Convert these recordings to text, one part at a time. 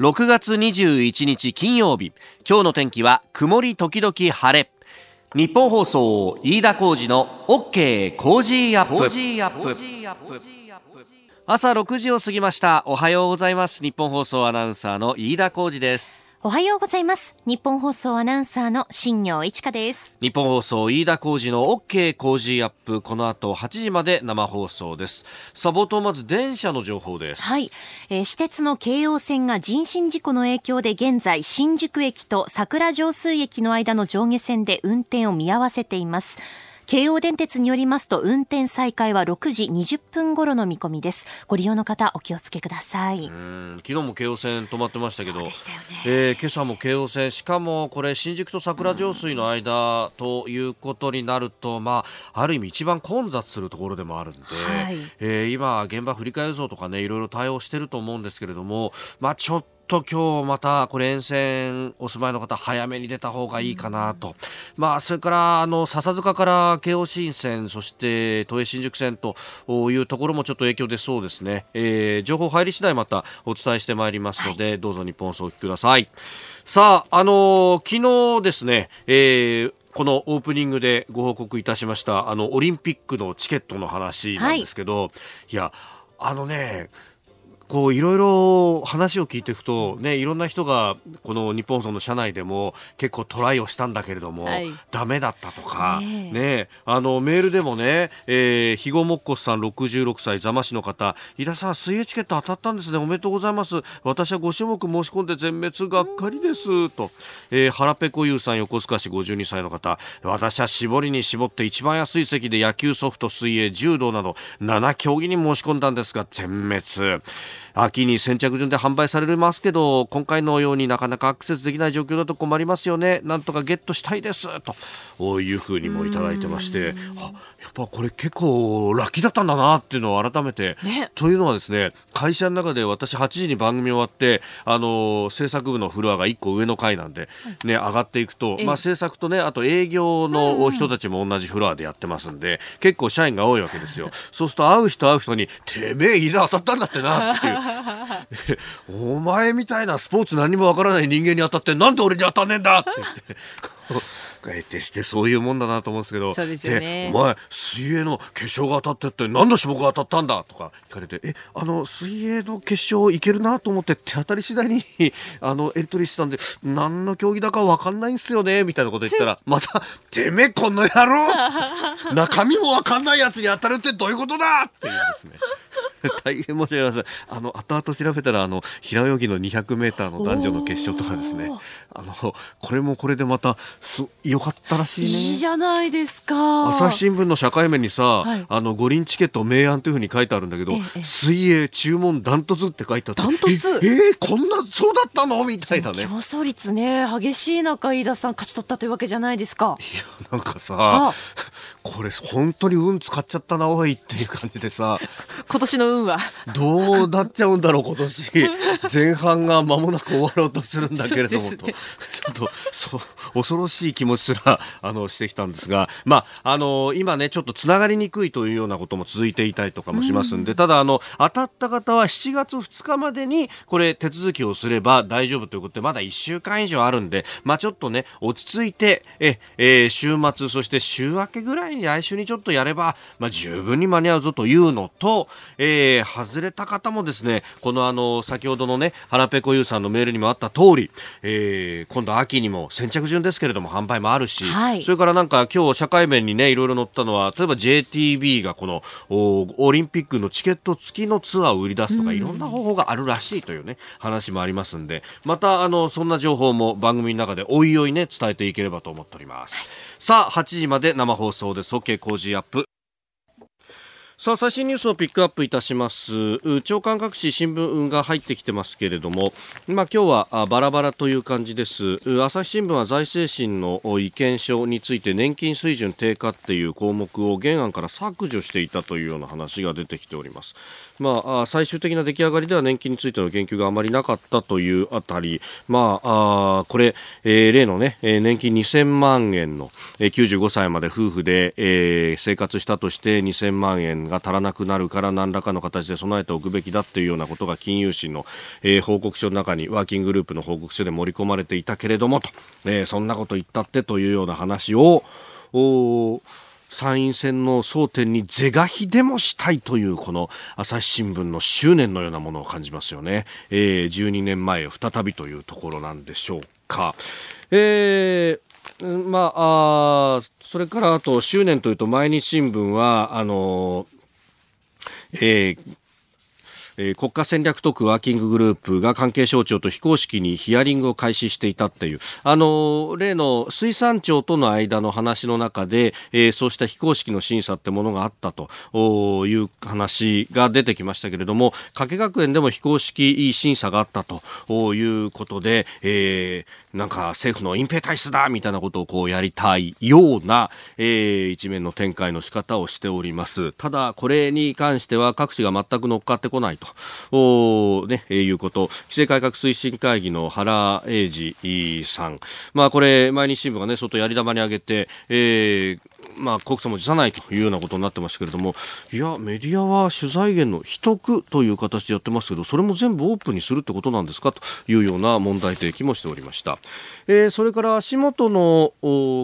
6月21日金曜日。今日の天気は曇り時々晴れ。ニッポン放送飯田浩司の OK Cozy up。朝6時を過ぎました。おはようございます。ニッポン放送アナウンサーの飯田浩司ですおはようございます。ニッポン放送アナウンサーの新行市佳です。ニッポン放送飯田浩司の OK Cozy up。この後8時まで生放送です。さあ、冒頭まず電車の情報です。はい。えー、私鉄の京王線が人身事故の影響で現在、新宿駅と桜上水駅の間の上下線で運転を見合わせています。京王電鉄によりますと運転再開は6時20分頃の見込みです。ご利用の方お気をつけください。昨日も京王線止まってましたけど、ね。えー、今朝も京王線しかもこれ新宿と桜上水の間ということになると、まあ、ある意味一番混雑するところでもあるんで、はい、えー、今現場振り替え像とかねいろいろ対応してると思うんですけれども、まあ、ちょっと今日またこれ沿線お住まいの方早めに出た方がいいかなと、まあそれからあの笹塚から京王新線そして都営新宿線というところもちょっと影響出そうですね、えー、情報入り次第またお伝えしてまいりますので、はい、どうぞ日本放送お聞きください。さああのー、昨日ですね、えーこのオープニングでご報告いたしましたあのオリンピックのチケットの話なんですけど、はい、いやあのねこういろいろ話を聞いていくと、ね、いろんな人がこの日本層の社内でも結構トライをしたんだけれども、はい、ダメだったとか、ね、ね、あのメールでもね、えー、肥後もっこさん66歳座間市の方井田さん水泳チケット当たったんですね。おめでとうございます。私は5種目申し込んで全滅がっかりです。と、えー、腹ペコユーさん横須賀市52歳の方。私は絞りに絞って一番安い席で野球ソフト水泳柔道など7競技に申し込んだんですが全滅秋に先着順で販売されますけど今回のようになかなかアクセスできない状況だと困りますよね。なんとかゲットしたいです。というふうにもいただいてまして。あやっぱこれ結構ラッキーだったんだなっていうのを改めて、ね、というのはですね会社の中で私8時に番組終わってあの制作部のフロアが1個上の階なんで、ね、上がっていくと、まあ、制作とねあと営業の人たちも同じフロアでやってますんで、結構社員が多いわけですよ。そうすると会う人会う人にてめえ飯田当たったんだってなっていうお前みたいなスポーツ何もわからない人間に当たってなんで俺に当たんねえんだって言ってえてしてそういうもんだなと思うんですけど、そうですよね。お前、水泳の決勝が当たってって、何の種目が当たったんだとか聞かれて、え、あの、水泳の決勝いけるなと思って手当たり次第に あの、エントリーしたんで、何の競技だかわかんないんすよね、みたいなこと言ったら、また、てめえこの野郎中身もわかんないやつに当たるってどういうことだっていうですね。大変申し訳ありません。あの、後々調べたら、あの、平泳ぎの200メーターの男女の決勝とかですね。あの、これもこれでまた、す、良かったらしいね。いいじゃないですか。朝日新聞の社会面にさ、はい、あの、五輪チケット明暗というふうに書いてあるんだけど、ええ、水泳注文ダントツって書いてあって。ダントツ？えー、こんな、そうだったの？みたいなね。競争率ね、激しい中、飯田さん勝ち取ったというわけじゃないですか。いや、なんかさ、これ本当に運使っちゃったな、おいっていう感じでさ。今年の運はどうなっちゃうんだろう、今年。前半が間もなく終わろうとするんだけれども、ね、と。ちょっと、そう、恐ろしい気持ちすら、あの、してきたんですが、まあ、あの、今ね、ちょっとつながりにくいというようなことも続いていたりとかもしますんで、んただ、あの、当たった方は7月2日までに、これ、手続きをすれば大丈夫ということで、まだ1週間以上あるんで、まあ、ちょっとね、落ち着いて、え、えー、週末、そして週明けぐらいに来週にちょっとやれば、まあ、十分に間に合うぞというのと、えー、外れた方もですね、このあの、先ほどのね、腹ペコユーさんのメールにもあった通り、えー、今度秋にも先着順ですけれども販売もあるし、はい、それからなんか今日社会面にね、いろいろ載ったのは、例えば JTB がこのオリンピックのチケット付きのツアーを売り出すとか、いろんな方法があるらしいというね、話もありますんで、またあの、そんな情報も番組の中でおいおいね、伝えていければと思っております。はい、さあ、8時まで生放送です。OK 工事アップ。さあ最新ニュースをピックアップいたします長官各紙新聞が入ってきてますけれども、まあ、今日はバラバラという感じです朝日新聞は財政審の意見書について年金水準低下っていう項目を原案から削除していたというような話が出てきておりますまあ、最終的な出来上がりでは年金についての言及があまりなかったというあたり、まあ、あこれ、えー、例のね、年金2000万円の、えー、95歳まで夫婦で、えー、生活したとして2000万円が足らなくなるから何らかの形で備えておくべきだっていうようなことが金融審の、えー、報告書の中にワーキンググループの報告書で盛り込まれていたけれどもと、えー、そんなこと言ったってというような話を参院選の争点に是が非でもしたいというこの朝日新聞の執念のようなものを感じますよね、えー、12年前再びというところなんでしょうか。えーまあ、あそれからあと執念というと毎日新聞はあのえーえー、国家戦略特区ワーキンググループが関係省庁と非公式にヒアリングを開始していたっていう、あの、例の水産庁との間の話の中で、えー、そうした非公式の審査ってものがあったという話が出てきましたけれども、加計学園でも非公式審査があったということで、えー、なんか政府の隠蔽体質だみたいなことをこうやりたいような、えー、一面の展開の仕方をしております。ただ、これに関しては各地が全く乗っかってこないと。お、ね、いうこと、規制改革推進会議の原英二さん、まあこれ、毎日新聞がね、相当やり玉に上げて、えー、まあ、告訴も辞さないというようなことになってましたけれども、いや、メディアは取材源の秘匿という形でやってますけど、それも全部オープンにするってことなんですかというような問題提起もしておりました。えー、それから足元の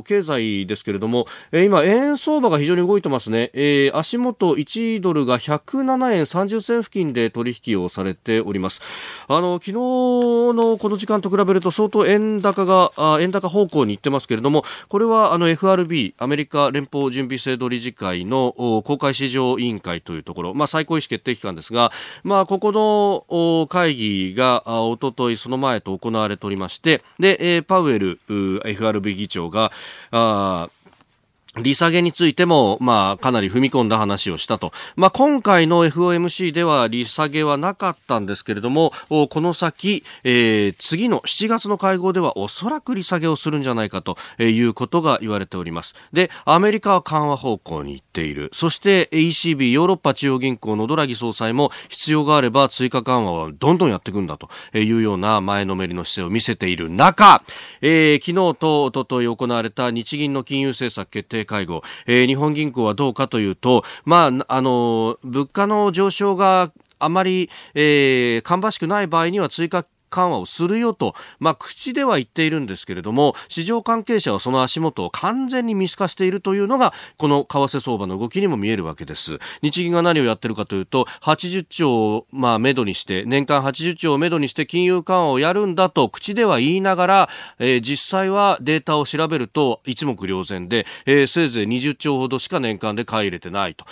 経済ですけれども、えー、今、円相場が非常に動いてますね。えー、足元1ドルが107円30銭付近で取引をされております。あの、昨日のこの時間と比べると相当円高が、あ円高方向に行ってますけれども、これはあの FRB、アメリカ連邦準備制度理事会の公開市場委員会というところ、まあ、最高意思決定機関ですが、まあ、ここの会議がおとといその前と行われておりましてで、パウエル FRB 議長があ利下げについても、まあ、かなり踏み込んだ話をしたと。まあ、今回の FOMC では利下げはなかったんですけれども、この先、えー、次の7月の会合ではおそらく利下げをするんじゃないかということが言われております。で、アメリカは緩和方向に行っている。そして ECB、ヨーロッパ中央銀行のドラギ総裁も必要があれば追加緩和はどんどんやっていくんだというような前のめりの姿勢を見せている中、えー、昨日と一昨日行われた日銀の金融政策決定会合、えー、日本銀行はどうかというと、まあ、あの、物価の上昇があまり、えー、芳しくない場合には追加緩和をするよと、まあ、口では言っているんですけれども、市場関係者はその足元を完全に見透かしているというのが、この為替相場の動きにも見えるわけです。日銀が何をやってるかというと、80兆を、まあ、めどにして、年間80兆をめどにして金融緩和をやるんだと、口では言いながら、えー、実際はデータを調べると一目瞭然で、えー、せいぜい20兆ほどしか年間で買い入れてないと。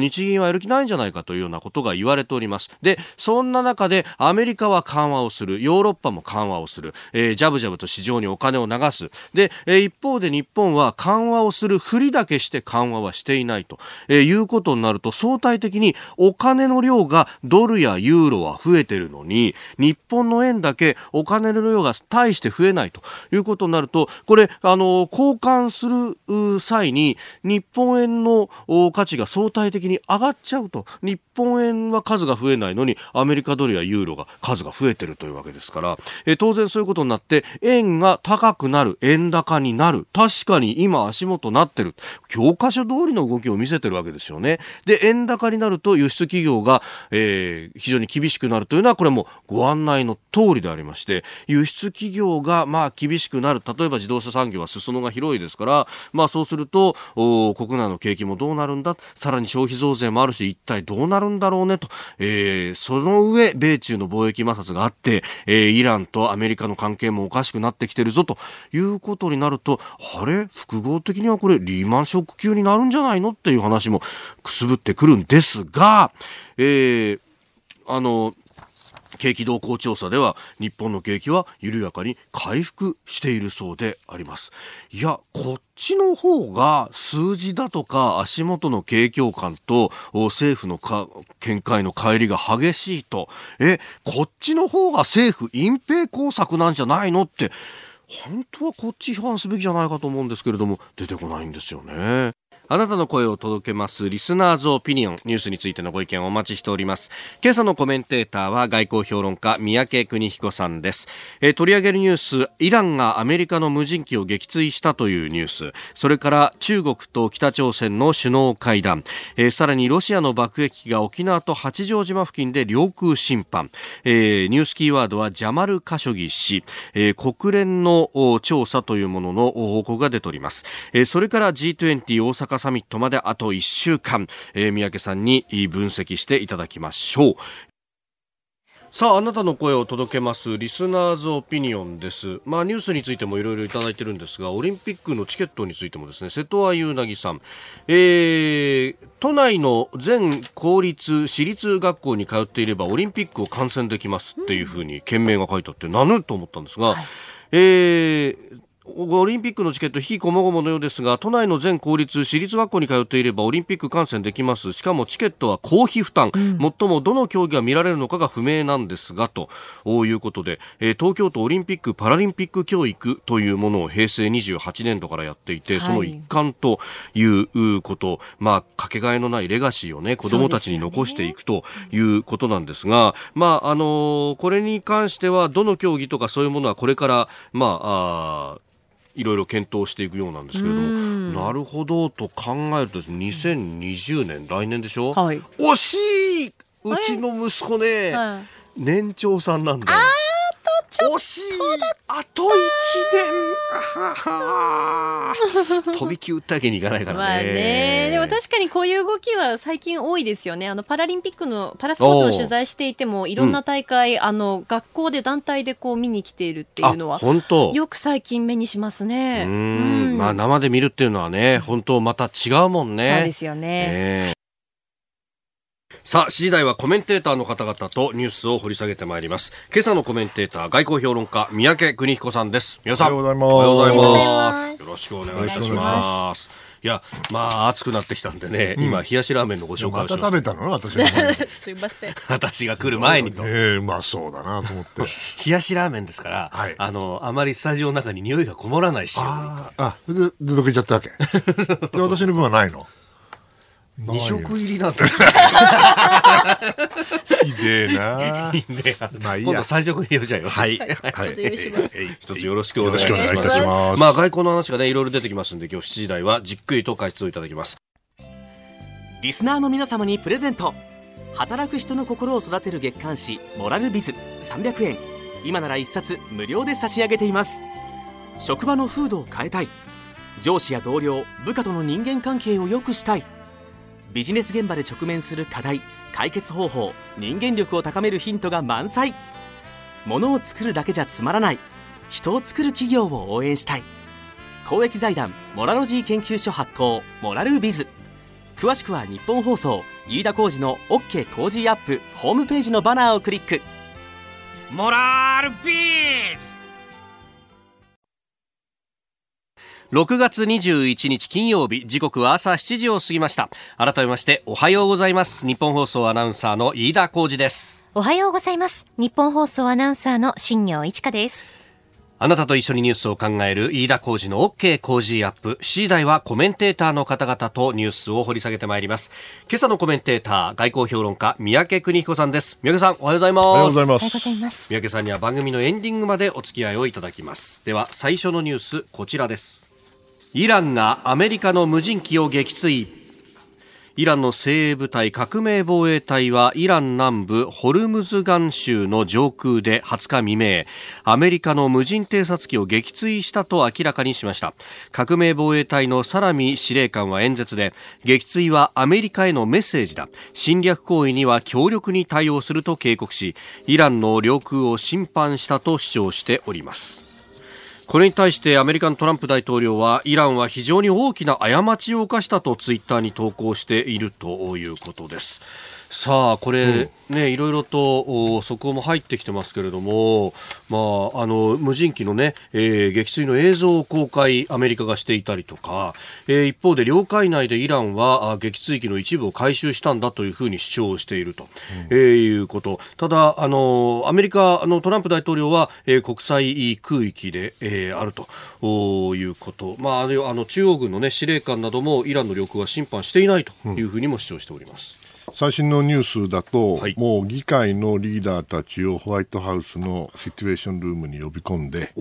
日銀はやる気ないんじゃないかというようなことが言われております。で、そんな中でアメリカは緩和をする。ヨーロッパも緩和をする、えー、ジャブジャブと市場にお金を流す。で、えー、一方で日本は緩和をするふりだけして緩和はしていないと、えー、いうことになると相対的にお金の量がドルやユーロは増えてるのに日本の円だけお金の量が大して増えないと。いうことになるとこれあの交換する際に日本円の価値が相対的に上がっちゃうと。日本円は数が増えないのにアメリカドルやユーロが数が増えてるというわけですから、え当然そういうことになって円が高くなる円高になる。確かに今足元なってる。教科書通りの動きを見せてるわけですよね。で円高になると輸出企業が、えー、非常に厳しくなるというのはこれもご案内の通りでありまして輸出企業がまあ厳しくなる。例えば自動車産業は裾野が広いですからまあそうするとお国内の景気もどうなるんだ？さらに消費増税もあるし一体どうなるんだろうね？と、えー、その上米中の貿易摩擦があって、えー、イランとアメリカの関係もおかしくなってきてるぞということになるとあれ？複合的にはこれリーマンショック級になるんじゃないの？っていう話もくすぶってくるんですが、えー、あの景気動向調査では日本の景気は緩やかに回復しているそうであります。いや、こっちの方が数字だとか足元の景況感と政府のか見解の乖離が激しいと、え、こっちの方が政府隠蔽工作なんじゃないのって、本当はこっち批判すべきじゃないかと思うんですけれども、出てこないんですよね。あなたの声を届けますリスナーズオピニオンニュースについてのご意見をお待ちしております。今朝のコメンテーターは外交評論家三宅邦彦さんです、えー、取り上げるニュースイランがアメリカの無人機を撃墜したというニュース。それから中国と北朝鮮の首脳会談、えー、さらにロシアの爆撃機が沖縄と八丈島付近で領空侵犯、えー、ニュースキーワードはジャマル・カショギ氏、えー、国連の調査というものの報告が出ております、えー、それから G20 大阪サミットまであと1週間、えー、三宅さんに分析していただきましょう。さあ、あなたの声を届けます、リスナーズオピニオンです。まあ、ニュースについてもいろいろいただいてるんですが、オリンピックのチケットについてもですね、瀬戸愛優なぎさん、えー、都内の全公立、私立学校に通っていれば、オリンピックを観戦できますっていうふうに件名が書いてあって、なぬと思ったんですが、はい、えー、オリンピックのチケット、非こもごものようですが、都内の全公立、私立学校に通っていればオリンピック観戦できます。しかもチケットは公費負担。うん、もどの競技が見られるのかが不明なんですが、ということで、えー、東京都オリンピック・パラリンピック教育というものを平成28年度からやっていて、はい、その一環ということ、まあ、かけがえのないレガシーをね、子供たちに残していくということなんですが、すね、まあ、あのー、これに関しては、どの競技とかそういうものはこれから、まあ、あいろいろ検討していくようなんですけれども、なるほどと考えると2020年、来年でしょ、はい、惜しい！うちの息子ね、はい、年長さんなんだよ。惜しい。あと1年。飛び級ったわけにいかないからね,、まあね、でも確かにこういう動きは最近多いですよね。あのパラリンピックのパラスポーツの取材していてもいろんな大会、う。ん、あの学校で団体でこう見に来ているっていうのは本当。よく最近目にしますね。うん、まあ、生で見るっていうのはね本当また違うもんね。そうですよね、ねさあ、7時台はコメンテーターの方々とニュースを掘り下げてまいります。今朝のコメンテーター、外交評論家、三宅邦彦さんです。皆さん。おはようございます。よろしくお願いいたします。いや、まあ、暑くなってきたんでね、うん、今、冷やしラーメンのご紹介をしまた食べたの？私 すいません。私が来る前にと。ええうまそうだなと思って。冷やしラーメンですから、はい、あの、あまりスタジオの中に匂いがこもらないし。ああ、で、で、どけちゃったわけ？で、私の分はないの？二食入りなんです ひでえな。ひでえまあいいや。今度三食入れちゃうよ。はい。はい。一つよろしくお願いします。まあ外交の話がね、いろいろ出てきますんで、今日7時台はじっくりと解説をいただきます。リスナーの皆様にプレゼント。働く人の心を育てる月刊誌、モラルビズ300円。今なら一冊無料で差し上げています。職場の風土を変えたい。上司や同僚、部下との人間関係を良くしたい。ビジネス現場で直面する課題解決方法人間力を高めるヒントが満載。ものを作るだけじゃつまらない。人を作る企業を応援したい。公益財団モラロジー研究所発行モラルビズ。詳しくは日本放送飯田浩司の OK コージーアップホームページのバナーをクリック。モラルビズ！6月21日金曜日時刻は朝7時を過ぎました改めましておはようございます日本放送アナウンサーの飯田浩二ですおはようございます日本放送アナウンサーの新業一華ですあなたと一緒にニュースを考える飯田浩二の OK 工事アップ。7時台はコメンテーターの方々とニュースを掘り下げてまいります。今朝のコメンテーター、外交評論家、三宅邦彦さんです。三宅さん、おはようございます。おはようございます。三宅さんには番組のエンディングまでお付き合いをいただきます。では、最初のニュース、こちらです。イランがアメリカの無人機を撃墜。イランの精鋭部隊革命防衛隊はイラン南部ホルムズガン州の上空で20日未明アメリカの無人偵察機を撃墜したと明らかにしました。革命防衛隊のサラミ司令官は演説で撃墜はアメリカへのメッセージだ。侵略行為には強力に対応すると警告しイランの領空を侵犯したと主張しております。これに対してアメリカのトランプ大統領はイランは非常に大きな過ちを犯したとツイッターに投稿しているということです。さあこれ、うん、ねいろいろと速報も入ってきてますけれども、まああの無人機のね、えー、撃墜の映像を公開アメリカがしていたりとか、えー、一方で領海内でイランは撃墜機の一部を回収したんだというふうに主張していると、うん、えー、いうこと。ただあのアメリカのトランプ大統領は、えー、国際空域で、えー、あるということ。まああの中央軍のね司令官などもイランの領空は侵犯していないというふうにも主張しております。うん最新のニュースだと、はい、もう議会のリーダーたちをホワイトハウスのシチュエーションルームに呼び込んで、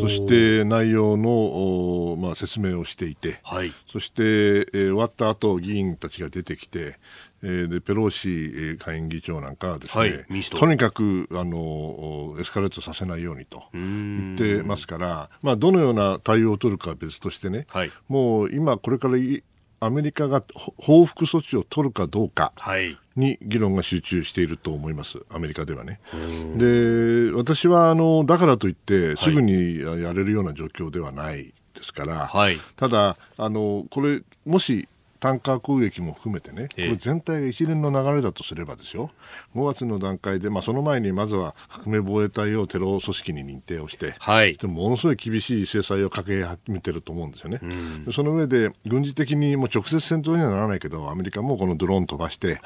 そして内容の、まあ、説明をしていて、はい、そして、えー、終わった後議員たちが出てきて、えー、でペロシ下院議長なんかはですね、はい、とにかくあのエスカレートさせないようにと言ってますから、まあ、どのような対応を取るかは別としてね、はい、もう今、これからアメリカが報復措置を取るかどうかに議論が集中していると思います、アメリカではね。で私はあのだからといってすぐにやれるような状況ではないですから、はい、ただあの、これ、もしタンカー攻撃も含めてね、これ全体が一連の流れだとすればですよ、5月の段階で、まあ、その前にまずは革命防衛隊をテロ組織に認定をして、はい、でものすごい厳しい制裁をかけ始めてると思うんですよね。うん、その上で、軍事的にも直接戦闘にはならないけど、アメリカもこのドローン飛ばして、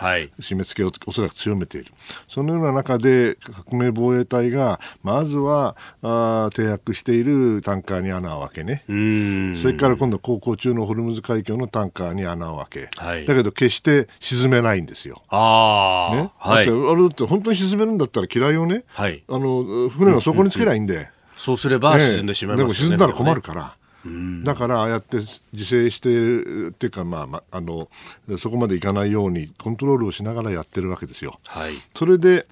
締め付けをおそらく強めている。そのような中で、革命防衛隊が、まずはあ停泊しているタンカーに穴を開けね、それから今度、航行中のホルムズ海峡のタンカーに穴穴を開け、はい、だけど決して沈めないんですよ。あね、はい、だってあれって本当に沈めるんだったら嫌いをね、はい、あの船の底につけりゃいいんで、うんうんうん、そうすれば沈んでしまいます、ね、でも沈んだら困るから。だからああやって自制してっていうか、まあ、まあのそこまでいかないようにコントロールをしながらやってるわけですよ。はい、それで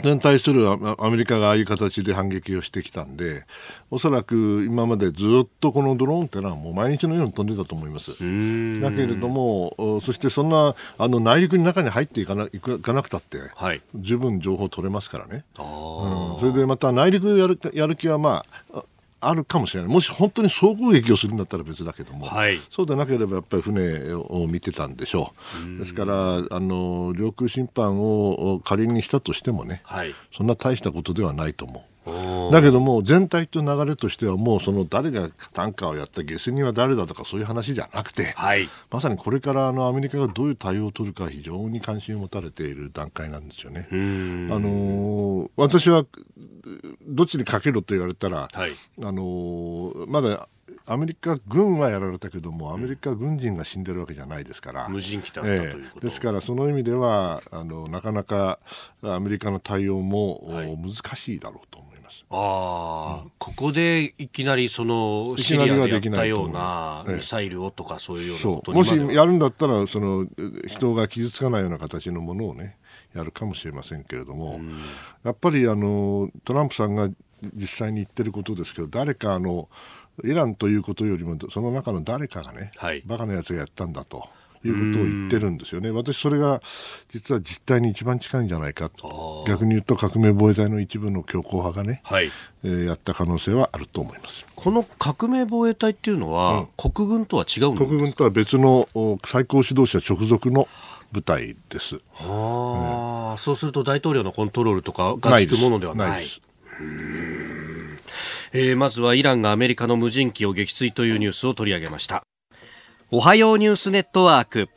それに対するアメリカがああいう形で反撃をしてきたんで、おそらく今までずっとこのドローンってのはもう毎日のように飛んでたと思います。だけれども、そしてそんなあの内陸の中に入っていかないかなくたって、はい、十分情報取れますからね。うん、それでまた内陸やるやる気はまああるかもしれない、もし本当に総攻撃をするんだったら別だけども、はい、そうでなければやっぱり船を見てたんでしょう、ですからあの領空侵犯を仮にしたとしてもね、はい、そんな大したことではないと思う。だけども全体と流れとしてはもうその誰がタンカーをやった下水人は誰だとかそういう話じゃなくて、はい、まさにこれからあのアメリカがどういう対応を取るか非常に関心を持たれている段階なんですよね。あの私はどっちにかけろと言われたら、はい、あのまだアメリカ軍はやられたけども、アメリカ軍人が死んでるわけじゃないですから、無人機だったということ、ですから、その意味ではあの、なかなかアメリカの対応も、はい、難しいだろうと思います。ああ、うん、ここでいきなりそのシリアでやったようなミサイルをとかそういうようなこともしやるんだったらその人が傷つかないような形のものをねやるかもしれませんけれども、うん、やっぱりあのトランプさんが実際に言ってることですけど誰かあのイランということよりもその中の誰かがね、はい、バカなやつがやったんだと。いうことを言ってるんですよね。私それが実は実態に一番近いんじゃないか逆に言うと革命防衛隊の一部の強硬派がね、はい、えー、やった可能性はあると思います。この革命防衛隊っていうのは、うん、国軍とは違う国軍とは別の最高指導者直属の部隊です。あ、うん、そうすると大統領のコントロールとかが効くものではない。ないえー、まずはイランがアメリカの無人機を撃墜というニュースを取り上げましたおはようニュースネットワーク。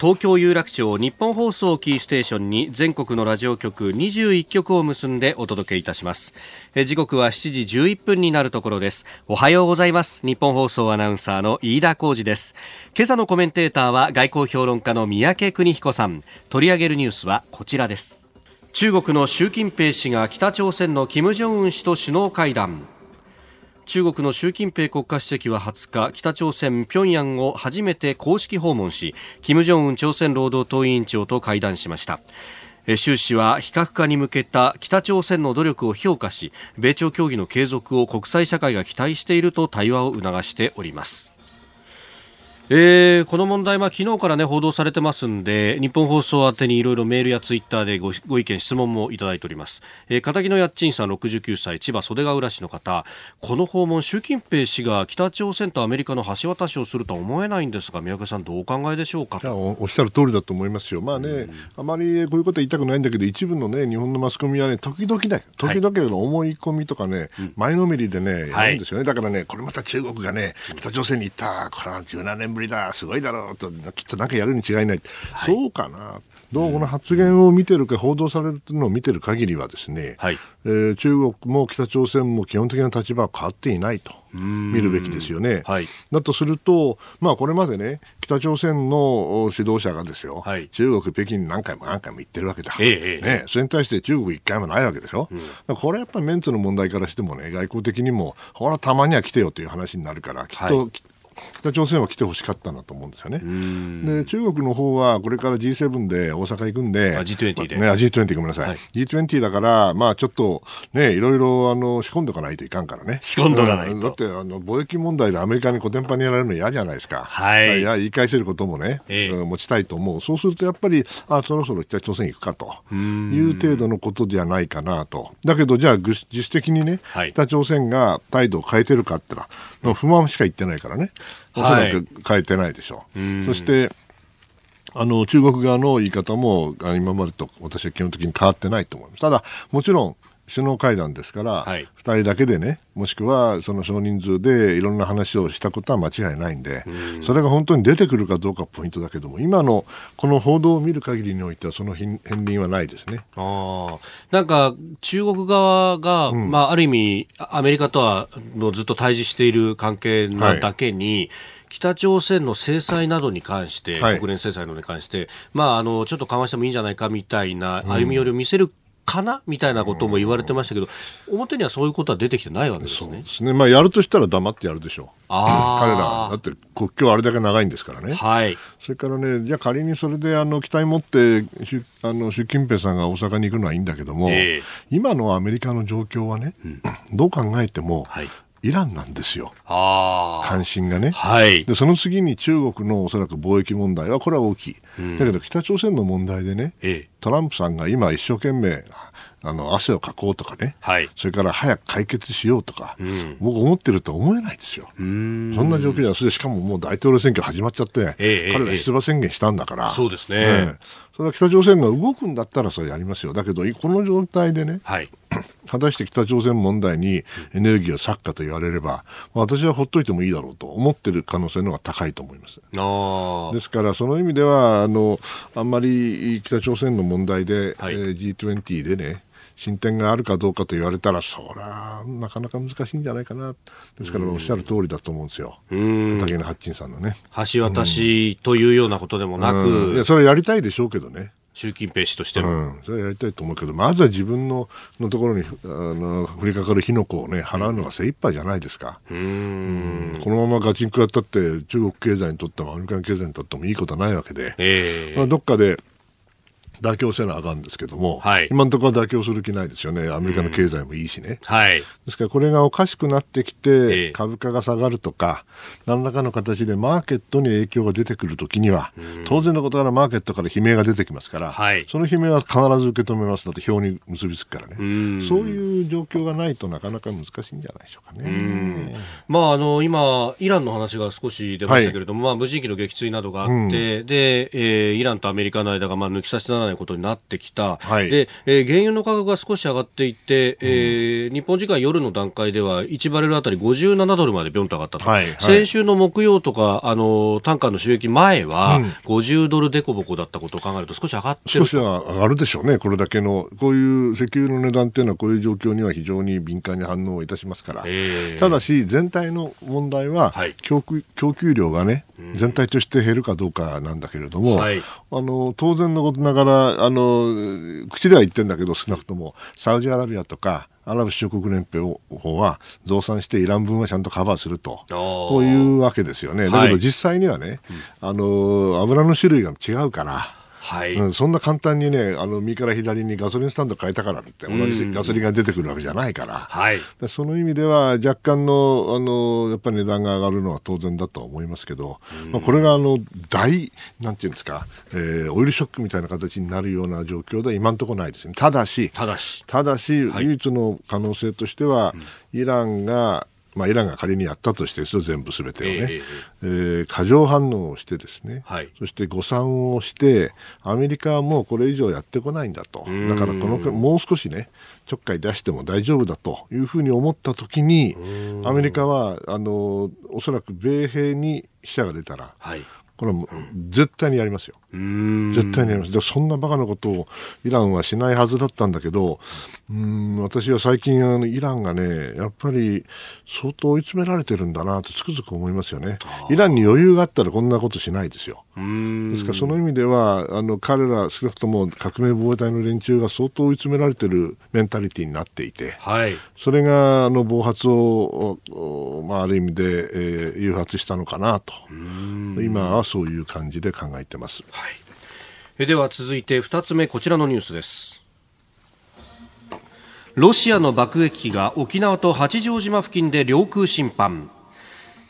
東京有楽町日本放送キーステーションに全国のラジオ局21局を結んでお届けいたします。時刻は7時11分になるところです。おはようございます。日本放送アナウンサーの飯田浩二です。今朝のコメンテーターは外交評論家の三宅邦彦さん。取り上げるニュースはこちらです。中国の習近平氏が北朝鮮の金正恩氏と首脳会談。中国の習近平国家主席は20日北朝鮮平壌を初めて公式訪問し金正恩朝鮮労働党委員長と会談しました。習氏は非核化に向けた北朝鮮の努力を評価し米朝協議の継続を国際社会が期待していると対話を促しております。えー、この問題、まあ、昨日から、ね、報道されてますんで日本放送宛てにいろいろメールやツイッターでごご意見、質問もいただいております、えー、片木のやっちんさん69歳千葉袖ヶ浦市の方。この訪問習近平氏が北朝鮮とアメリカの橋渡しをするとは思えないんですが宮家さんどうお考えでしょうか？おっしゃる通りだと思いますよ、まあね、うん、あまりこういうことは言いたくないんだけど一部の、ね、日本のマスコミは、ね、時々ね時々の思い込みとかね、はい、前のめりでね、やるんですよね、だからねこれまた中国がね北朝鮮に行ったこれは17年ぶりだすごいだろうときっとなんかやるに違いない、はい、そうかな。どうこの発言を見てるか報道されるのを見てる限りはですね、はい、えー、中国も北朝鮮も基本的な立場は変わっていないと見るべきですよね。はい、だとすると、まあ、これまでね北朝鮮の指導者がですよ、はい、中国、北京に何回も何回も行ってるわけだ、ええ、ね、それに対して中国一回もないわけでしょ、うん、これやっぱりメンツの問題からしてもね外交的にもほらたまには来てよという話になるからきっと、はい北朝鮮は来てほしかったんだと思うんですよね。で中国の方はこれから G7 で大阪行くんで、G20 で、ね、G20 ごめんなさい、はい、G20 だから、まあ、ちょっと、ね、いろいろあの仕込んでおかないといかんからね。仕込んどかないと、だってあの貿易問題でアメリカにコテンパンにやられるの嫌じゃないですか。はい、いや言い返せることもね、ええ、持ちたいと思う。そうするとやっぱりあそろそろ北朝鮮行くかという程度のことではないかなと。だけどじゃあ自主的にね、はい、北朝鮮が態度を変えてるかって言ったら、不満しか言ってないからね。おそらく変えてないでしょう。はい、そしてあの中国側の言い方も今までと私は基本的に変わってないと思います。ただ、もちろん首脳会談ですから、はい、2人だけでね、もしくはその少人数でいろんな話をしたことは間違いないんで、ん。それが本当に出てくるかどうかポイントだけども、今のこの報道を見る限りにおいては、その片鱗はないですね。あなんか中国側が、うん、まあ、ある意味、アメリカとはもうずっと対峙している関係なだけに、はい。北朝鮮の制裁などに関して、はい、国連制裁などに関して、まあ、あのちょっと緩和してもいいんじゃないかみたいな歩み寄りを見せるかなみたいなことも言われてましたけど、表にはそういうことは出てきてないわけですね。ですね。まあ、やるとしたら黙ってやるでしょう。あ彼ら、だって国境あれだけ長いんですからね。はい。それからね、じゃあ仮にそれであの期待持ってあの習近平さんが大阪に行くのはいいんだけども、えー、今のアメリカの状況はね、うん、どう考えても、はい、イランなんですよ。関心がね。はい。で、その次に中国のおそらく貿易問題は、これは大きい。うん、だけど、北朝鮮の問題でね、ええ、トランプさんが今一生懸命、あの、汗をかこうとかね、はい、それから早く解決しようとか、うん、僕思ってると思えないですよ。そんな状況では、それでしかももう大統領選挙始まっちゃって、え、彼ら出馬宣言したんだから、そうですね。それは北朝鮮が動くんだったらそれやりますよ。だけど、この状態でね、はい、果たして北朝鮮問題にエネルギーを割くかと言われれば、私はほっといてもいいだろうと思ってる可能性の方が高いと思います。ですから、その意味ではあの、あんまり北朝鮮の問題で、はい、えー、G20 でね、進展があるかどうかと言われたら、そりゃなかなか難しいんじゃないかな、ですからおっしゃる通りだと思うんですよ、畑のハッチンさんのね。橋渡しというようなことでもなく、うん、いやそれはやりたいでしょうけどね。習近平氏としても、うん、それはやりたいと思うけど、まずは自分ののところにあの降りかかる火の粉を、ね、払うのが精一杯じゃないですか、うん、このままガチンコやったって、中国経済にとってもアメリカの経済にとってもいいことはないわけで、えー、まあ、どっかで妥協せなあかんですけども、はい、今のところは妥協する気ないですよね、アメリカの経済もいいしね。うん、はい、ですから、これがおかしくなってきて、株価が下がるとか、何らかの形でマーケットに影響が出てくるときには、うん、当然のことからマーケットから悲鳴が出てきますから、はい、その悲鳴は必ず受け止めますだって表に結びつくからね、うん、そういう状況がないとなかなか難しいんじゃないでしょうかね。まあ、あの今、イランの話が少し出ましたけれども、はい、まあ、無人機の撃墜などがあって、でえー、イランとアメリカの間がまあ抜き差しならないことになってきた、はい、でえー、原油の価格が少し上がっていて、えー、日本時間夜の段階では1バレルあたり57ドルまでビョンと上がったと、はいはい、先週の木曜とかあの単価の収益前は50ドルでこぼこだったことを考えると少し上がって少しは上がるでしょうね、これだけのこういう石油の値段っていうのはこういう状況には非常に敏感に反応いたしますから、えー、ただし全体の問題は供給,、供給量がね全体として減るかどうかなんだけれども、はい、あの当然のことながらあの口では言ってるんだけど少なくともサウジアラビアとかアラブ首長国連邦法は増産してイラン分はちゃんとカバーするとこういうわけですよね。だけど実際にはね、はい、あの油の種類が違うから。はい、うん、そんな簡単にね、あの右から左にガソリンスタンド変えたからって同じガソリンが出てくるわけじゃないから、はい、その意味では若干のあのやっぱり値段が上がるのは当然だと思いますけど、まあ、これがあの大なんていうんですか、えー、オイルショックみたいな形になるような状況では今のところないですね。ただし、ただし、ただし、はい、唯一の可能性としては、イランがまあ、イランが仮にやったとしてですよ、全部すべてをね、えー、えー、過剰反応をしてですね、はい、そして誤算をして、アメリカはもうこれ以上やってこないんだと、だからこのもう少しね、ちょっかい出しても大丈夫だというふうに思ったときに、アメリカはあのおそらく米兵に死者が出たら、はい、これは絶対にやりますよ。絶対にやります。でそんなバカなことをイランはしないはずだったんだけど、うん私は最近あのイランがね、やっぱり相当追い詰められてるんだなとつくづく思いますよね。イランに余裕があったらこんなことしないですよ。ですからその意味ではあの彼ら少なくとも革命防衛隊の連中が相当追い詰められてるメンタリティーになっていて、はい、それがあの暴発を、まあ、ある意味で、えー、誘発したのかなと。今はそういう感じで考えてます。はい、では続いて2つ目こちらのニュースです。ロシアの爆撃機が沖縄と八丈島付近で領空侵犯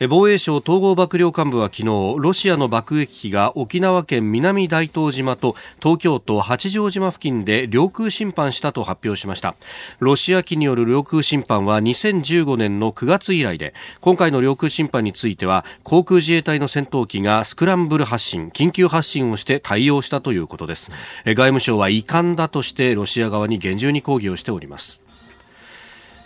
防衛省統合幕僚監部は昨日ロシアの爆撃機が沖縄県南大東島と東京都八丈島付近で領空侵犯したと発表しました。ロシア機による領空侵犯は2015年の9月以来で今回の領空侵犯については航空自衛隊の戦闘機がスクランブル発進緊急発進をして対応したということです。外務省は遺憾だとしてロシア側に厳重に抗議をしております。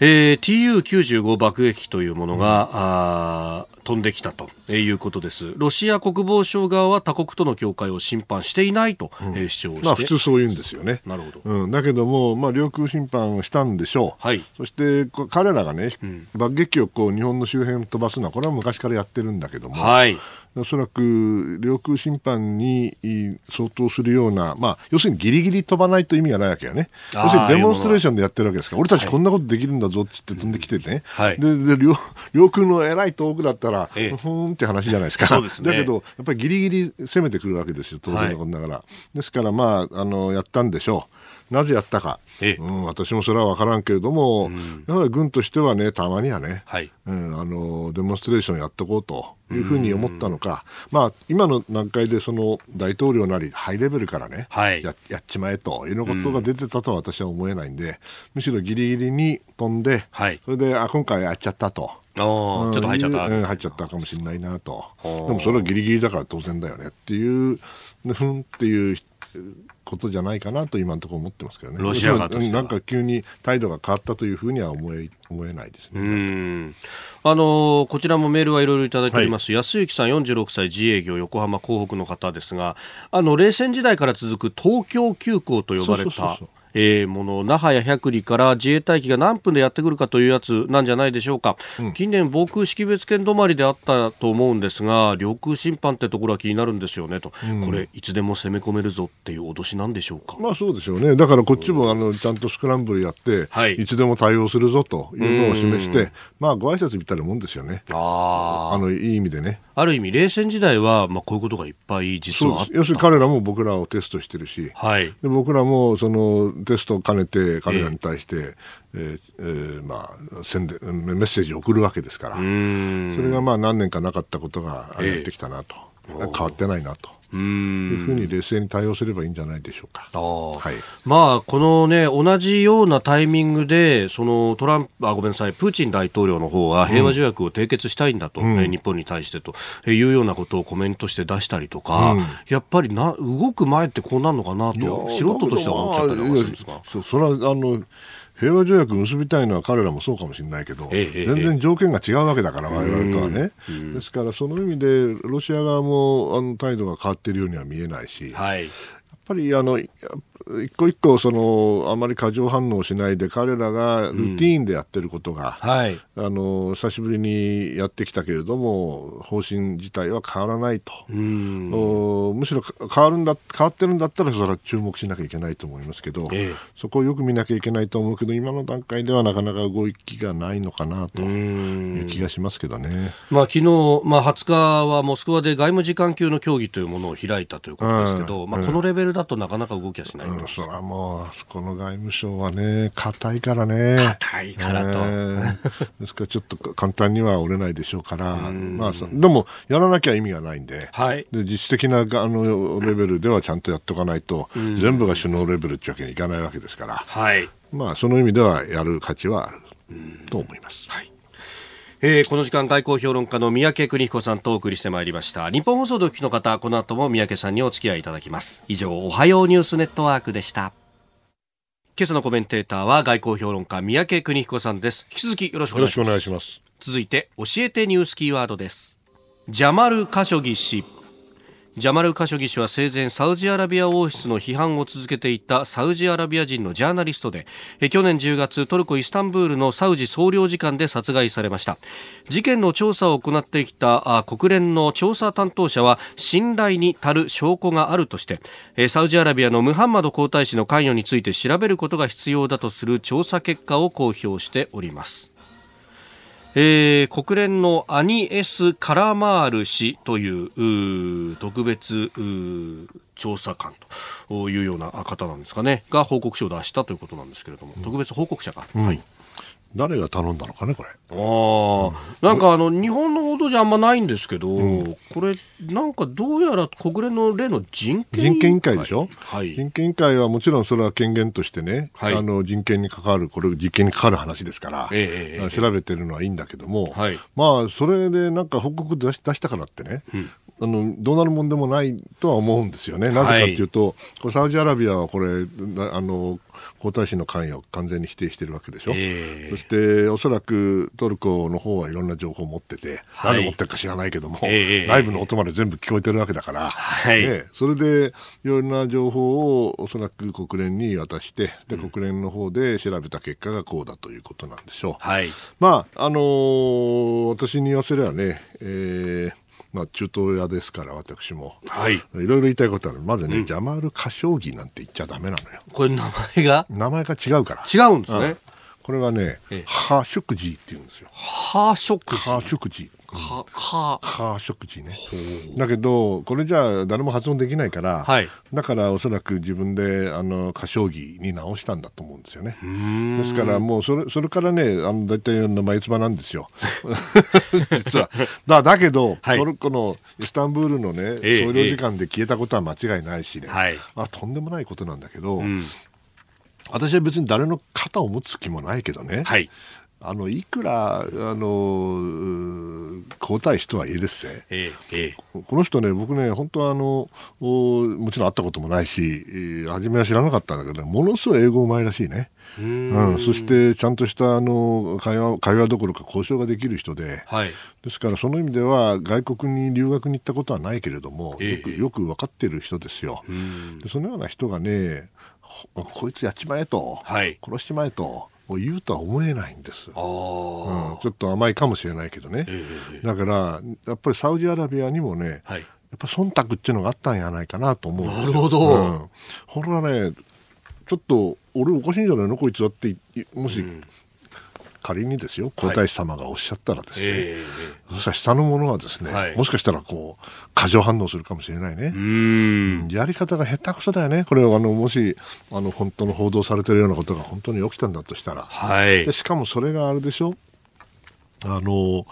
えー、TU95 爆撃機というものが、うん、飛んできたということです。ロシア国防省側は他国との境界を侵犯していないと、うん、主張して、まあ、普通そう言うんですよね。なるほど。うん、だけども、まあ、領空侵犯をしたんでしょう。はい、そして彼らがね、うん、爆撃機をこう日本の周辺飛ばすのは、これは昔からやってるんだけども、はい、おそらく領空侵犯に相当するような、まあ、要するにギリギリ飛ばないと意味がないわけよね。要するにデモンストレーションでやってるわけですから、俺たちこんなことできるんだぞって飛んできてね、はい、でで領 領空のえらい遠くだったら、ええ、ふーんって話じゃないですか。そうですね、だけど、やっぱりギリギリ攻めてくるわけですよ、当然のことながら。はい、ですから、まあ、あのやったんでしょう。なぜやったか、ええ、うん、私もそれは分からんけれども、うん、やはり軍としてはね、たまにはね、はい、うん、あのデモンストレーションやっていこうというふうに思ったのか、まあ、今の段階でその大統領なり、ハイレベルからね、はい、ややっちまえというのことが出てたとは私は思えないんで、むしろギリギリに飛んで、はい、それであ今回やっちゃったと。ちょっと入っちゃった、うん、入っちゃったかもしれないなと、でもそれはギリギリだから当然だよねっていう、ふんっていうことじゃないかなと今のところ思ってますけどね。ロシア側となんか急に態度が変わったというふうには思え思えないですね。あのこちらもメールはいろいろいただいております、はい、安幸さん46歳自営業横浜港北の方ですがあの冷戦時代から続く東京急行と呼ばれたえー、もの那覇や百里から自衛隊機が何分でやってくるかというやつなんじゃないでしょうか、うん、近年防空識別圏止まりであったと思うんですが領空侵犯ってところは気になるんですよねと、うん、これいつでも攻め込めるぞっていう脅しなんでしょうか。まあそうでしょうね。だからこっちもあのちゃんとスクランブルやって、はい、いつでも対応するぞというのを示してまあご挨拶みたいなもんですよね。ああのいい意味でね。ある意味冷戦時代は、まあ、こういうことがいっぱい実は要するに彼らも僕らをテストしてるし、はい、で僕らもそのテストを兼ねて彼らに対して、えーえー、まあ、宣伝メッセージを送るわけですから。それがまあ何年かなかったことがやってきたなと、えー、変わってないなと。いうふうに冷静に対応すればいいんじゃないでしょうか。はい、まあ、このね、同じようなタイミングで、そのトランプ、あ、ごめんなさい、プーチン大統領の方は平和条約を締結したいんだと、うん、日本に対してというようなことをコメントして出したりとか、うん、やっぱりな、動く前ってこうなるのかなと、素人としては思っちゃったりするんですか？そそれは、あの、平和条約結びたいのは彼らもそうかもしれないけど、ええ、全然条件が違うわけだから、われわれとはね。ですから、その意味で、ロシア側もあの態度が変わっているようには見えないし、はい、やっぱりあの一個一個そのあまり過剰反応しないで彼らがルーティーンでやってることが、うんはい、あの久しぶりにやってきたけれども方針自体は変わらないと、うん、むしろ変わるんだ変わってるんだったらそれは注目しなきゃいけないと思いますけど、ええ、そこをよく見なきゃいけないと思うけど今の段階ではなかなか動きがないのかなという気がしますけどね。まあ昨日まあ20日はモスクワで外務次官級の協議というものを開いたということですけど、まあこのレベルだとなかなか動きはしない、うん、それはもうこの外務省はね硬いからね。硬いからと、えー、ですからちょっと簡単には折れないでしょうから、まあ、でもやらなきゃ意味がないんで。はい、で実質的なあのレベルではちゃんとやっておかないと、全部が首脳レベルってわけにいかないわけですから、はい、まあ、その意味ではやる価値はあると思います。はいえー、この時間外交評論家の三宅邦彦さんとお送りしてまいりました。日本放送でお聞きの方この後も三宅さんにお付き合いいただきます。以上おはようニュースネットワークでした。今朝のコメンテーターは外交評論家三宅邦彦さんです。引き続きよろしくお願いします。続いて教えてニュースキーワードです。ジャマル・カショギ氏ジャマル・カショギ氏は生前サウジアラビア王室の批判を続けていたサウジアラビア人のジャーナリストで去年10月トルコ・イスタンブールのサウジ総領事館で殺害されました。事件の調査を行ってきた国連の調査担当者は信頼に足る証拠があるとしてサウジアラビアのムハンマド皇太子の関与について調べることが必要だとする調査結果を公表しております。えー、国連のアニエス・カラマール氏という特別調査官というような方なんですかね。が報告書を出したということなんですけれども、特別報告者が、うん、はい誰が頼んだのかね、これ。ああ、なんかあの、日本の報道じゃあんまないんですけど、うん、これ、なんかどうやら国連の例の人権人権委員会でしょ、はい、人権委員会はもちろんそれは権限としてね、はい、あの人権に関わる、これ、実験に関わる話ですから、えー、調べてるのはいいんだけども、はい、まあ、それでなんか報告出し出したからってね、うんあのどうなるもんでもないとは思うんですよね。なぜかというと、これサウジアラビアはこれあの皇太子の関与を完全に否定しているわけでしょ、えー、そしておそらくトルコの方はいろんな情報を持ってて、はい、何持ってるか知らないけども、えー、内部の音まで全部聞こえてるわけだから、はい、ね、それでいろんな情報をおそらく国連に渡してで、国連の方で調べた結果がこうだということなんでしょう。はい、まああのー、私に言わせればね、えーまあ、中東屋ですから私も、はい、いろいろ言いたいことある。まずね、うん、ジャマール・カショーギなんて言っちゃだめなのよ。これ名前が？名前が違うから。違うんですね、これはね、ええ、ハーショクジーって言うんですよ。ハーショクジー。ハーショクジーは、は、は食事ね。だけど、これじゃあ誰も発音できないから、はい、だからおそらく自分で、あの、歌唱技に直したんだと思うんですよね。ですからもうそれ、それからね、あの、大体の眉唾なんですよ。実は。だ、だけど、はい、トルコのイスタンブールのね、総領事館で消えたことは間違いないしね、ええ、あとんでもないことなんだけど、うん、私は別に誰の肩を持つ気もないけどね、はい、あのいくらあの皇太子とはいえですね、ええ、この人ね、僕ね、本当はあのもちろん会ったこともないし、初めは知らなかったんだけど、ものすごい英語うまいらしいね。うん、そしてちゃんとしたあの会話会話どころか交渉ができる人で、はい、ですからその意味では外国に留学に行ったことはないけれども、えよくよく分かっている人ですよ。でそのような人がねこいつやっちまえと、はい、殺しちまえと。言うとは思えないんです、うん、ちょっと甘いかもしれないけどね、えー、だからやっぱりサウジアラビアにもね、はい、やっぱ忖度っていうのがあったんじゃないかなと思う。なるほど、うん、これはねちょっと俺おかしいんじゃないの？こいつはってもし、うん仮にですよ皇太子様がおっしゃったらですね、はいえー、そしたら下の者はですね、はい、もしかしたらこう過剰反応するかもしれないね。やり方が下手くそだよね。これはあのもしあの本当の報道されてるようなことが本当に起きたんだとしたら、はい、でしかもそれがあれでしょあの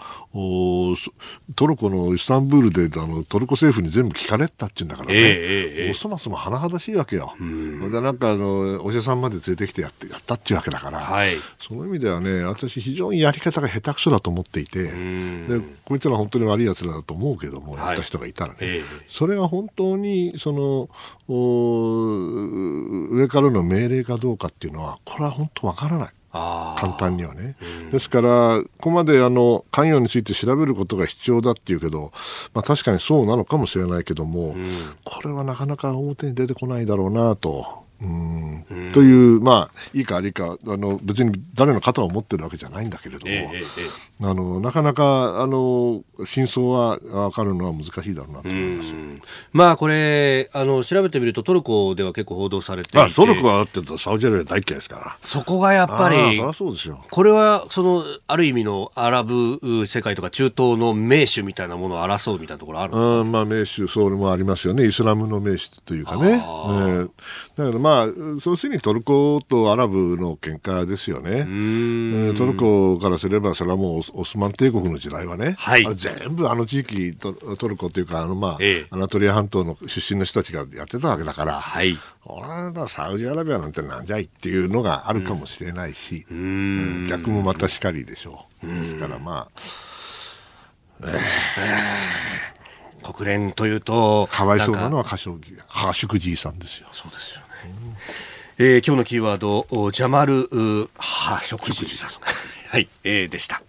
トルコのイスタンブールであのトルコ政府に全部聞かれたって言うんだからね、えーえー、そもそも甚だしいわけよ、うん、でなんかあのお医者さんまで連れてきてやってやったっていうわけだから、はい、その意味ではね私、非常にやり方が下手くそだと思っていて、でこいつら本当に悪いやつらだと思うけども、やった人がいたらね、えー、それが本当にその上からの命令かどうかっていうのは、これは本当わからない。簡単にはね、うん、ですから、ここまであの関与について調べることが必要だっていうけど、まあ、確かにそうなのかもしれないけども、うん、これはなかなか表に出てこないだろうなとうん。という、まあ、いいか悪いかあの別に誰の肩を持ってるわけじゃないんだけれども、えええ、あのなかなかあの真相は分かるのは難しいだろうなと思いますまあこれあの調べてみるとトルコでは結構報道されていて。トルコはだってサウジアラビア大嫌いですから。そこがやっぱりこれはそのある意味のアラブ世界とか中東の名手みたいなものを争うみたいなところあるんですか、ね、まあ、名手それもありますよね。イスラムの名手というかね、えー、だからまあそうするにトルコとアラブの喧嘩ですよね。トルコからすれば、それはもうオスマン帝国の時代はね、はい、全部あの地域ト、トルコというか、あのまあ、ええ、アナトリア半島の出身の人たちがやってたわけだから、はい、俺はサウジアラビアなんてなんじゃいっていうのがあるかもしれないし、うん、逆もまたしかりでしょう。ですからまあ、えー、国連というと、かわいそうなのはカショハシュクジーさんですよ。そうですよね。えー、今日のキーワード、ジャマル・ハショクジーさん。はい、えー、でした。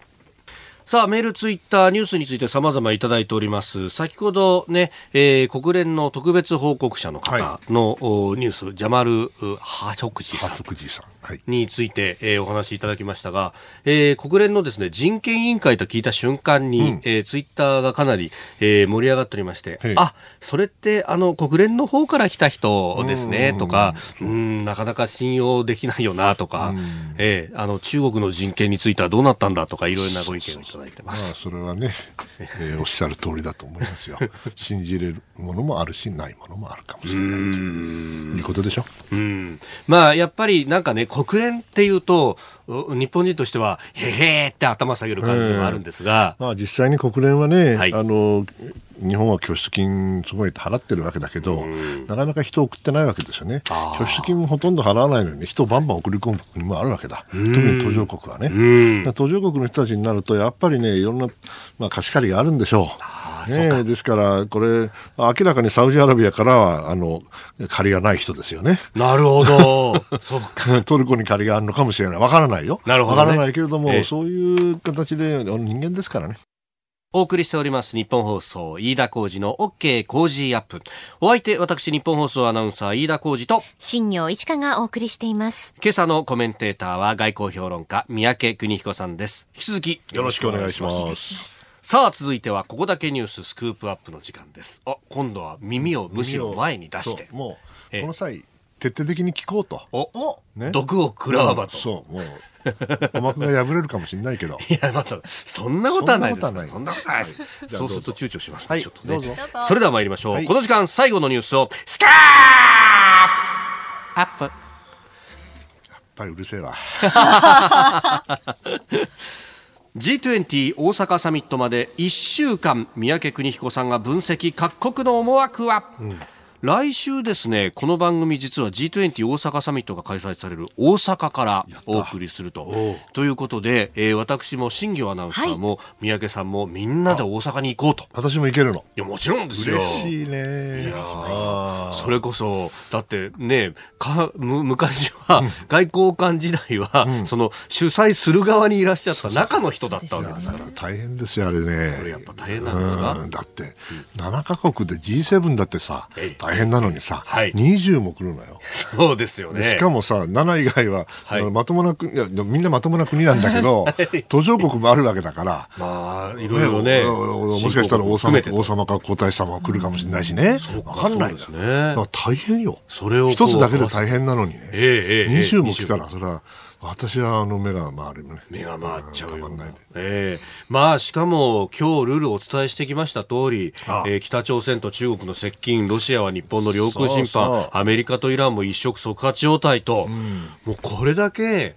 さあ、メール、ツイッター、ニュースについて様々いただいております。先ほどね、えー、国連の特別報告者の方の、はい、ニュース、ジャマル・ハショクジさんについて、えー、お話しいただきましたが、えー、国連のですね、人権委員会と聞いた瞬間に、うん、えー、ツイッターがかなり、えー、盛り上がっておりまして、あ、それってあの国連の方から来た人ですね、とか、うん、なかなか信用できないよな、とか、えー、あの中国の人権についてはどうなったんだとか、いろいろなご意見をいただいてます。まあ、それはね、えー、おっしゃる通りだと思いますよ。信じれるものもあるし、ないものもあるかもしれないということでしょ。うん。まあ、やっぱりなんかね、国連っていうと、日本人としては、へへーって頭下げる感じもあるんですが。まあ、実際に国連はね、はい、あの、日本は拠出金すごい払ってるわけだけど、なかなか人を送ってないわけですよね。拠出金ほとんど払わないのに人をバンバン送り込む国もあるわけだ。特に途上国はね。途上国の人たちになると、やっぱりね、いろんな、まあ、貸し借りがあるんでしょう。ね、ですから、これ、明らかにサウジアラビアからは、あの、借りがない人ですよね。なるほど。そうか。トルコに借りがあるのかもしれない。わからないよ。なるほど、ね、わからないけれども、ええ、そういう形で人間ですからね。お送りしております日本放送飯田浩二の OK 工事アップ。お相手私日本放送アナウンサー飯田浩二と新業一華がお送りしています。今朝のコメンテーターは外交評論家三宅邦彦さんです。引き続きよろしくお願いします。さあ続いてはここだけニューススクープアップの時間です。あ今度は耳をむしろ前に出して。もうこの際徹底的に聞こうと。お、ね、毒を食らわばと。そう、もう、鼓膜が破れるかもしれないけど。いや、また、そんなことはないです。そんなことはないです。そうすると躊躇しますね、ちょっとね。それでは参りましょう。この時間、最後のニュースを、スカーアップやっぱりうるせえわ。G20 大阪サミットまで1週間三宅邦彦さんが分析各国の思惑は、うん。来週ですねこの番組実は G20 大阪サミットが開催される大阪からお送りすると。ということで、えー、私も新業アナウンサーも、はい、三宅さんもみんなで大阪に行こうと。私も行けるの。いやもちろんですよ。嬉しいね。いやそれこそだってねかむ昔は、外交官時代は、うん、その主催する側にいらっしゃった中の人だったわけですから。大変ですよあれね。これやっぱ大変なんですか、だって、うん、7か国で G7 だってさ、ええ大変なのにさ、はい、20も来るのよ。そうですよね。しかもさ、7以外は、はい、まともな国、いや、みんなまともな国なんだけど、はい、途上国もあるわけだから、まあ、いろいろね、もしかしたら王様王様か皇太子様が来るかもしれないしね、わかんない。ですね。だから大変よ。それを一つだけで大変なのに。ね、えーえー、20も来たら、それは、私はあの目が回るね。目が回っちゃうよ。ええ。ー、まあしかも今日ルールをお伝えしてきました通り、ああ。えー、北朝鮮と中国の接近、ロシアは日本の領空侵犯、アメリカとイランも一触即発状態と、うん、もうこれだけ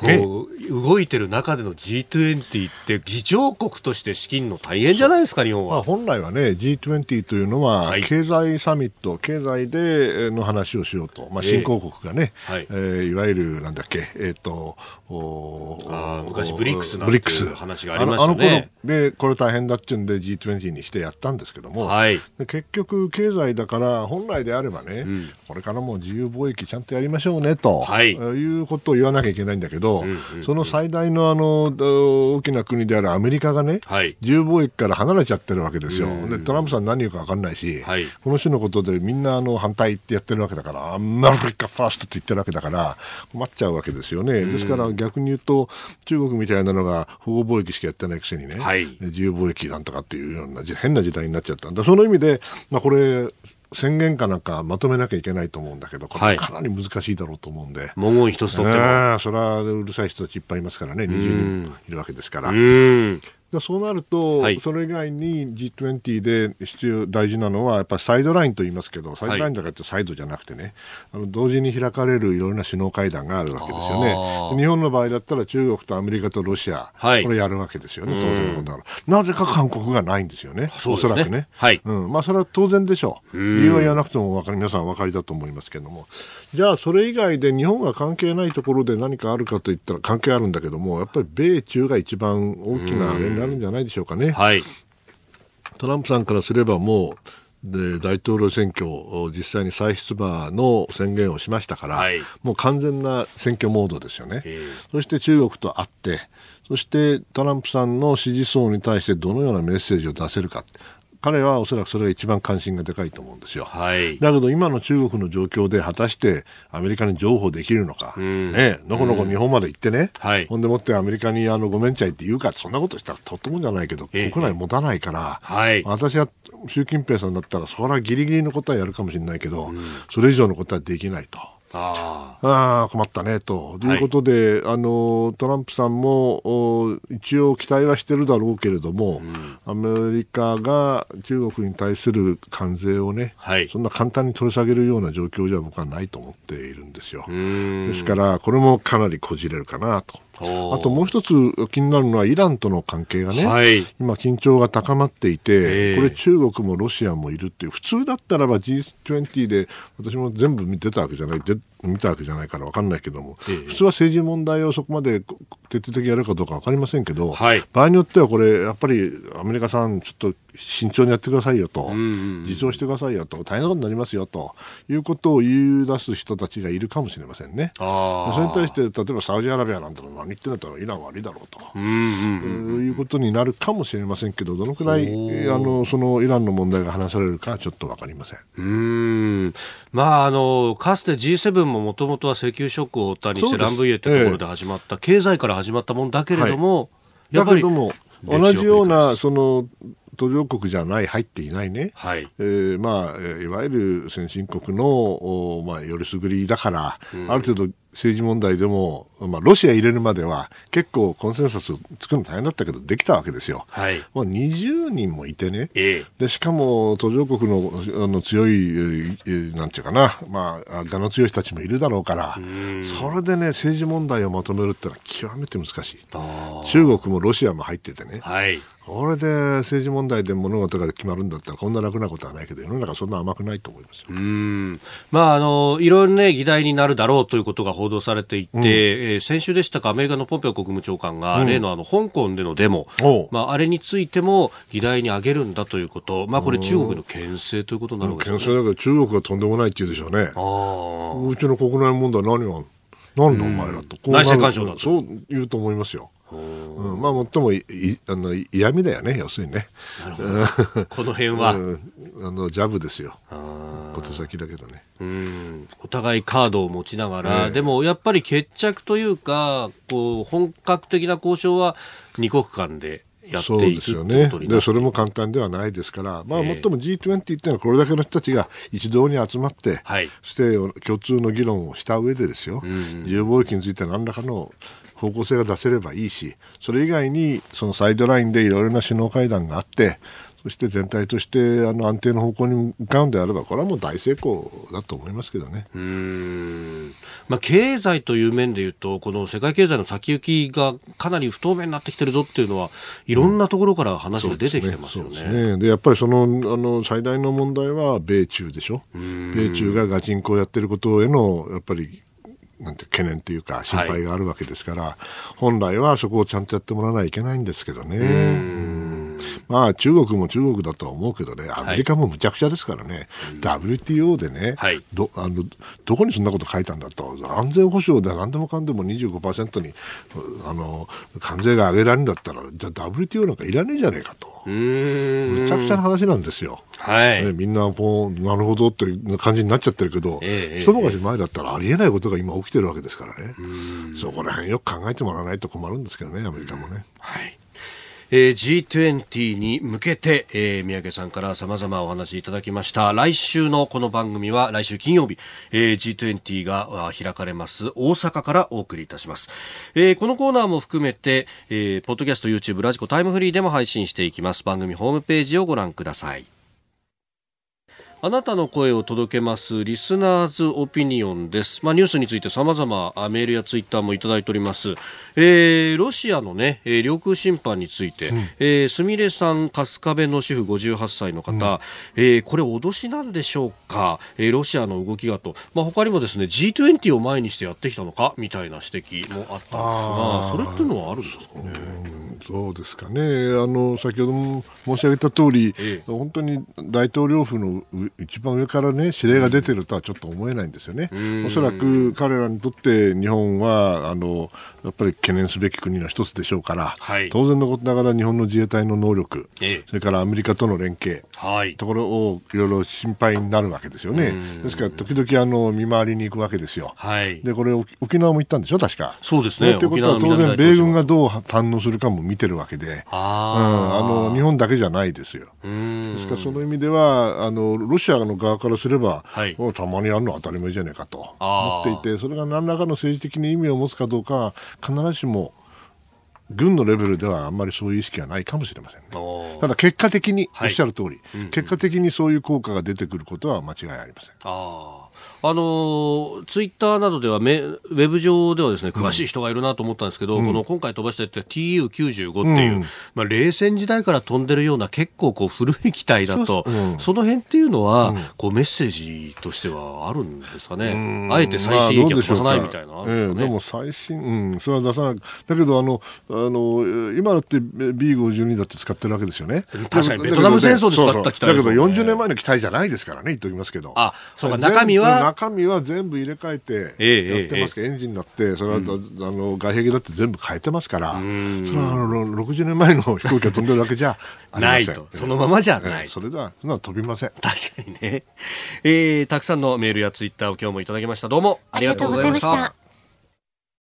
こう動いてる中での G20 って議長国として資金の大変じゃないですか、日本は。まあ、本来はね、G20 というのは、経済サミット、経済での話をしようと、まあ、新興国がね、えー、はい。えー、いわゆるなんだっけ、えーと、おあ昔、ブリックスなんて話がありましたね。あの頃で、これ大変だっていうんで G20 にしてやったんですけども、はい、結局、経済だから、本来であればね、うん、これからも自由貿易ちゃんとやりましょうねと、はい、いうことを言わなきゃいけないんだけど、ど、その最大のあの大きな国であるアメリカがね、はい、自由貿易から離れちゃってるわけですよ、でトランプさん何言うか分かんないし、はい、この種のことでみんなあの反対ってやってるわけだから、アメリカファーストって言ってるわけだから、困っちゃうわけですよね、ですから逆に言うと、中国みたいなのが保護貿易しかやってないくせにね、はい、自由貿易なんとかっていうような変な時代になっちゃったんだ、その意味で、まあ、これ、宣言かなんかまとめなきゃいけないと思うんだけど、これかなり難しいだろうと思うんで、文言一つとっても、それはうるさい人たちいっぱいいますからね、20人いるわけですから。そうなると、はい、それ以外に G20 で必要大事なのはやっぱりサイドラインと言いますけどサイドラインだからってサイドじゃなくてね、あの同時に開かれるいろいろな首脳会談があるわけですよね。日本の場合だったら中国とアメリカとロシア、はい、これやるわけですよね当然のことだからなぜか韓国がないんですよね、ね、おそらくね、はい。うん。まあ、それは当然でしょう。理由は言わなくても分かり皆さんお分かりだと思いますけどもじゃあそれ以外で日本が関係ないところで何かあるかといったら関係あるんだけどもやっぱり米中が一番大きなあれになるんじゃないでしょうかね。はい、トランプさんからすればもうで大統領選挙を実際に再出馬の宣言をしましたから、はい、もう完全な選挙モードですよね。そして中国と会ってそしてトランプさんの支持層に対してどのようなメッセージを出せるか。彼はおそらくそれが一番関心がでかいと思うんですよ。はい、だけど今の中国の状況で果たしてアメリカに譲歩できるのか、うん、ね、のこのこ日本まで行ってね、うん、ほんでもってアメリカにあのごめんちゃいって言うか、そんなことしたらとってもじゃないけど、国内持たないから、はい、私は習近平さんだったら、それはギリギリのことはやるかもしれないけど、うん、それ以上のことはできないと。ああ困ったねと。いうことで、はい、あのトランプさんも一応期待はしてるだろうけれども、うん、アメリカが中国に対する関税をね、はい、そんな簡単に取り下げるような状況じゃ僕はないと思っているんですよ。ですから、これもかなりこじれるかなと。あともう一つ気になるのはイランとの関係がね、はい、今、緊張が高まっていて、これ、中国もロシアもいるっていう、普通だったらば G20 で私も全部見てたわけじゃない、見たわけじゃないから分かんないけども、普通は政治問題をそこまで徹底的にやるかどうか分かりませんけど、はい、場合によってはこれ、やっぱりアメリカさん、ちょっと慎重にやってくださいよと、自重してくださいよと、大変なことになりますよということを言い出す人たちがいるかもしれませんね。それに対して、例えばサウジアラビアなんての何言ってんだったらイラン悪いだろうと、いうことになるかもしれませんけど、どのくらいあのそのイランの問題が話されるかちょっと分かりません。うん。まあ、あのかつて G7 ももともとは石油ショックを負ったにしてランブイエというところで始まった、ええ、経済から始まったもんだけれども、はい、やっぱり同じようなその途上国じゃない、入っていないね、はい。えーまあ、いわゆる先進国の、おまあ、よりすぐりだから、うん、ある程度政治問題でも、まあ、ロシア入れるまでは結構コンセンサス作るの大変だったけどできたわけですよ。はい、もう20人もいてね、ええ、でしかも途上国のあの強い、なんていうかな、まあ、我の強い人たちもいるだろうから、それでね、政治問題をまとめるってのは極めて難しい。中国もロシアも入っててね、はい、これで政治問題で物事が決まるんだったらこんな楽なことはないけど世の中そんな甘くないと思いますうん。まああのいろいろね議題になるだろうということが報道されていて、うん、えー、先週でしたかアメリカのポンペオ国務長官が、うん、例のあの香港でのデモ、まああれについても議題に挙げるんだということ、まあこれ中国の牽制ということなのか、ね、牽制だけど中国はとんでもないって言うでしょうね。あうちの国内問題何がなんだお前らと、内政干渉だと。そう言うと思いますよ。うん、まあ最もいあの嫌味だよね要するにね。この辺は、うん、あのジャブですよ。小手先だけどね。うん。お互いカードを持ちながら、えー、でもやっぱり決着というかこう本格的な交渉は二国間でやっていくそうですよね。でそれも簡単ではないですから、まあ、もっとも G20 っていうのはこれだけの人たちが一堂に集まって、はして共通の議論をした上でですよ、自由貿易について何らかの方向性が出せればいいしそれ以外にそのサイドラインでいろいろな首脳会談があってそして全体としてあの安定の方向に向かうんであればこれはもう大成功だと思いますけどね。うん、まあ、経済という面でいうとこの世界経済の先行きがかなり不透明になってきてるぞっていうのはいろんなところから話が出てきてますよね。うん、で、ね、やっぱりそのあの最大の問題は米中でしょ。米中がガチンコをやってることへのやっぱりなんて懸念というか心配があるわけですから、はい、本来はそこをちゃんとやってもらわないといけないんですけどね。まあ中国も中国だとは思うけどね、アメリカもむちゃくちゃですからね、はい、WTO でね、はい、どあのどこにそんなこと書いたんだと、安全保障で何でもかんでも25%にあの関税が上げられるんだったら、じゃあ WTO なんかいらねえじゃねえかと、むちゃくちゃな話なんですよ。はい、ね、みんなこうなるほどって感じになっちゃってるけど、えー、一昔前だったらありえないことが今起きてるわけですからね、そこら辺よく考え。てもらわないと困るんですけどね、アメリカもね。はいえー、G20 に向けて、えー、三宅さんから様々お話いただきました。来週のこの番組は来週金曜日、えー、G20 が開かれます大阪からお送りいたします、えー、このコーナーも含めて、えー、ポッドキャスト YouTube ラジコタイムフリーでも配信していきます。番組ホームページをご覧ください。あなたの声を届けますリスナーズオピニオンです。まあ、ニュースについて様々メールやツイッターもいただいております。えー、ロシアのね、えー、領空侵犯について、うん、えー、すみれさん、春日部の主婦58歳の方、うん、えー、これ脅しなんでしょうか、えー、ロシアの動きがと、まあ、他にもですね、G20 を前にしてやってきたのか？みたいな指摘もあったんですが、それっていうのはあるんですか？ね。そうですかね。あの、先ほども申し上げた通り、ええ、本当に大統領府の一番上からね指令が出てるとはちょっと思えないんですよね。おそらく彼らにとって日本はあのやっぱり懸念すべき国の一つでしょうから、はい、当然のことながら日本の自衛隊の能力、ええ、それからアメリカとの連携、はい、ところをいろいろ心配になるわけですよね。ですから時々あの見回りに行くわけですよ。はい、でこれ沖縄も行ったんでしょ確か。そうですね。ということは当然米軍がどう反応するかも見てるわけで、あ,、うん、あの日本だけじゃないですよ。ですからその意味ではあのロシアの側からすれば、はい、たまにやるのは当たり前じゃないかと思っていてそれが何らかの政治的に意味を持つかどうか必ずしも軍のレベルではあんまりそういう意識はないかもしれません、ね、ただ結果的に、おっしゃる通り、うんうん、結果的にそういう効果が出てくることは間違いありません。ああのツイッターなどではメウェブ上ではですね詳しい人がいるなと思ったんですけど、うん、この今回飛ばしてって TU95 っていう、うん、まあ、冷戦時代から飛んでるような結構こう古い機体だと、その辺っていうのは、こうメッセージとしてはあるんですかね、あえて最新鋭機は飛ばさないみたいな、まあでね、えー、でも最新、うん、それは出さない、だけどあのあの今だって B52 だって使ってるわけですよね。確かにベトナム戦争で使った機体、ね、だけど40年前の機体じゃないですからね、言っておきますけど。あそうか中身は中身は全部入れ替えてやってますけど、エンジンになって、それは、あの外壁だって全部変えてますから、それはあの60年前の飛行機が飛んでるだけじゃ ないと、そのままじゃない、それではそんな飛びません。確かにね、えー、たくさんのメールやツイッターを今日もいただきました。どうもありがとうございました。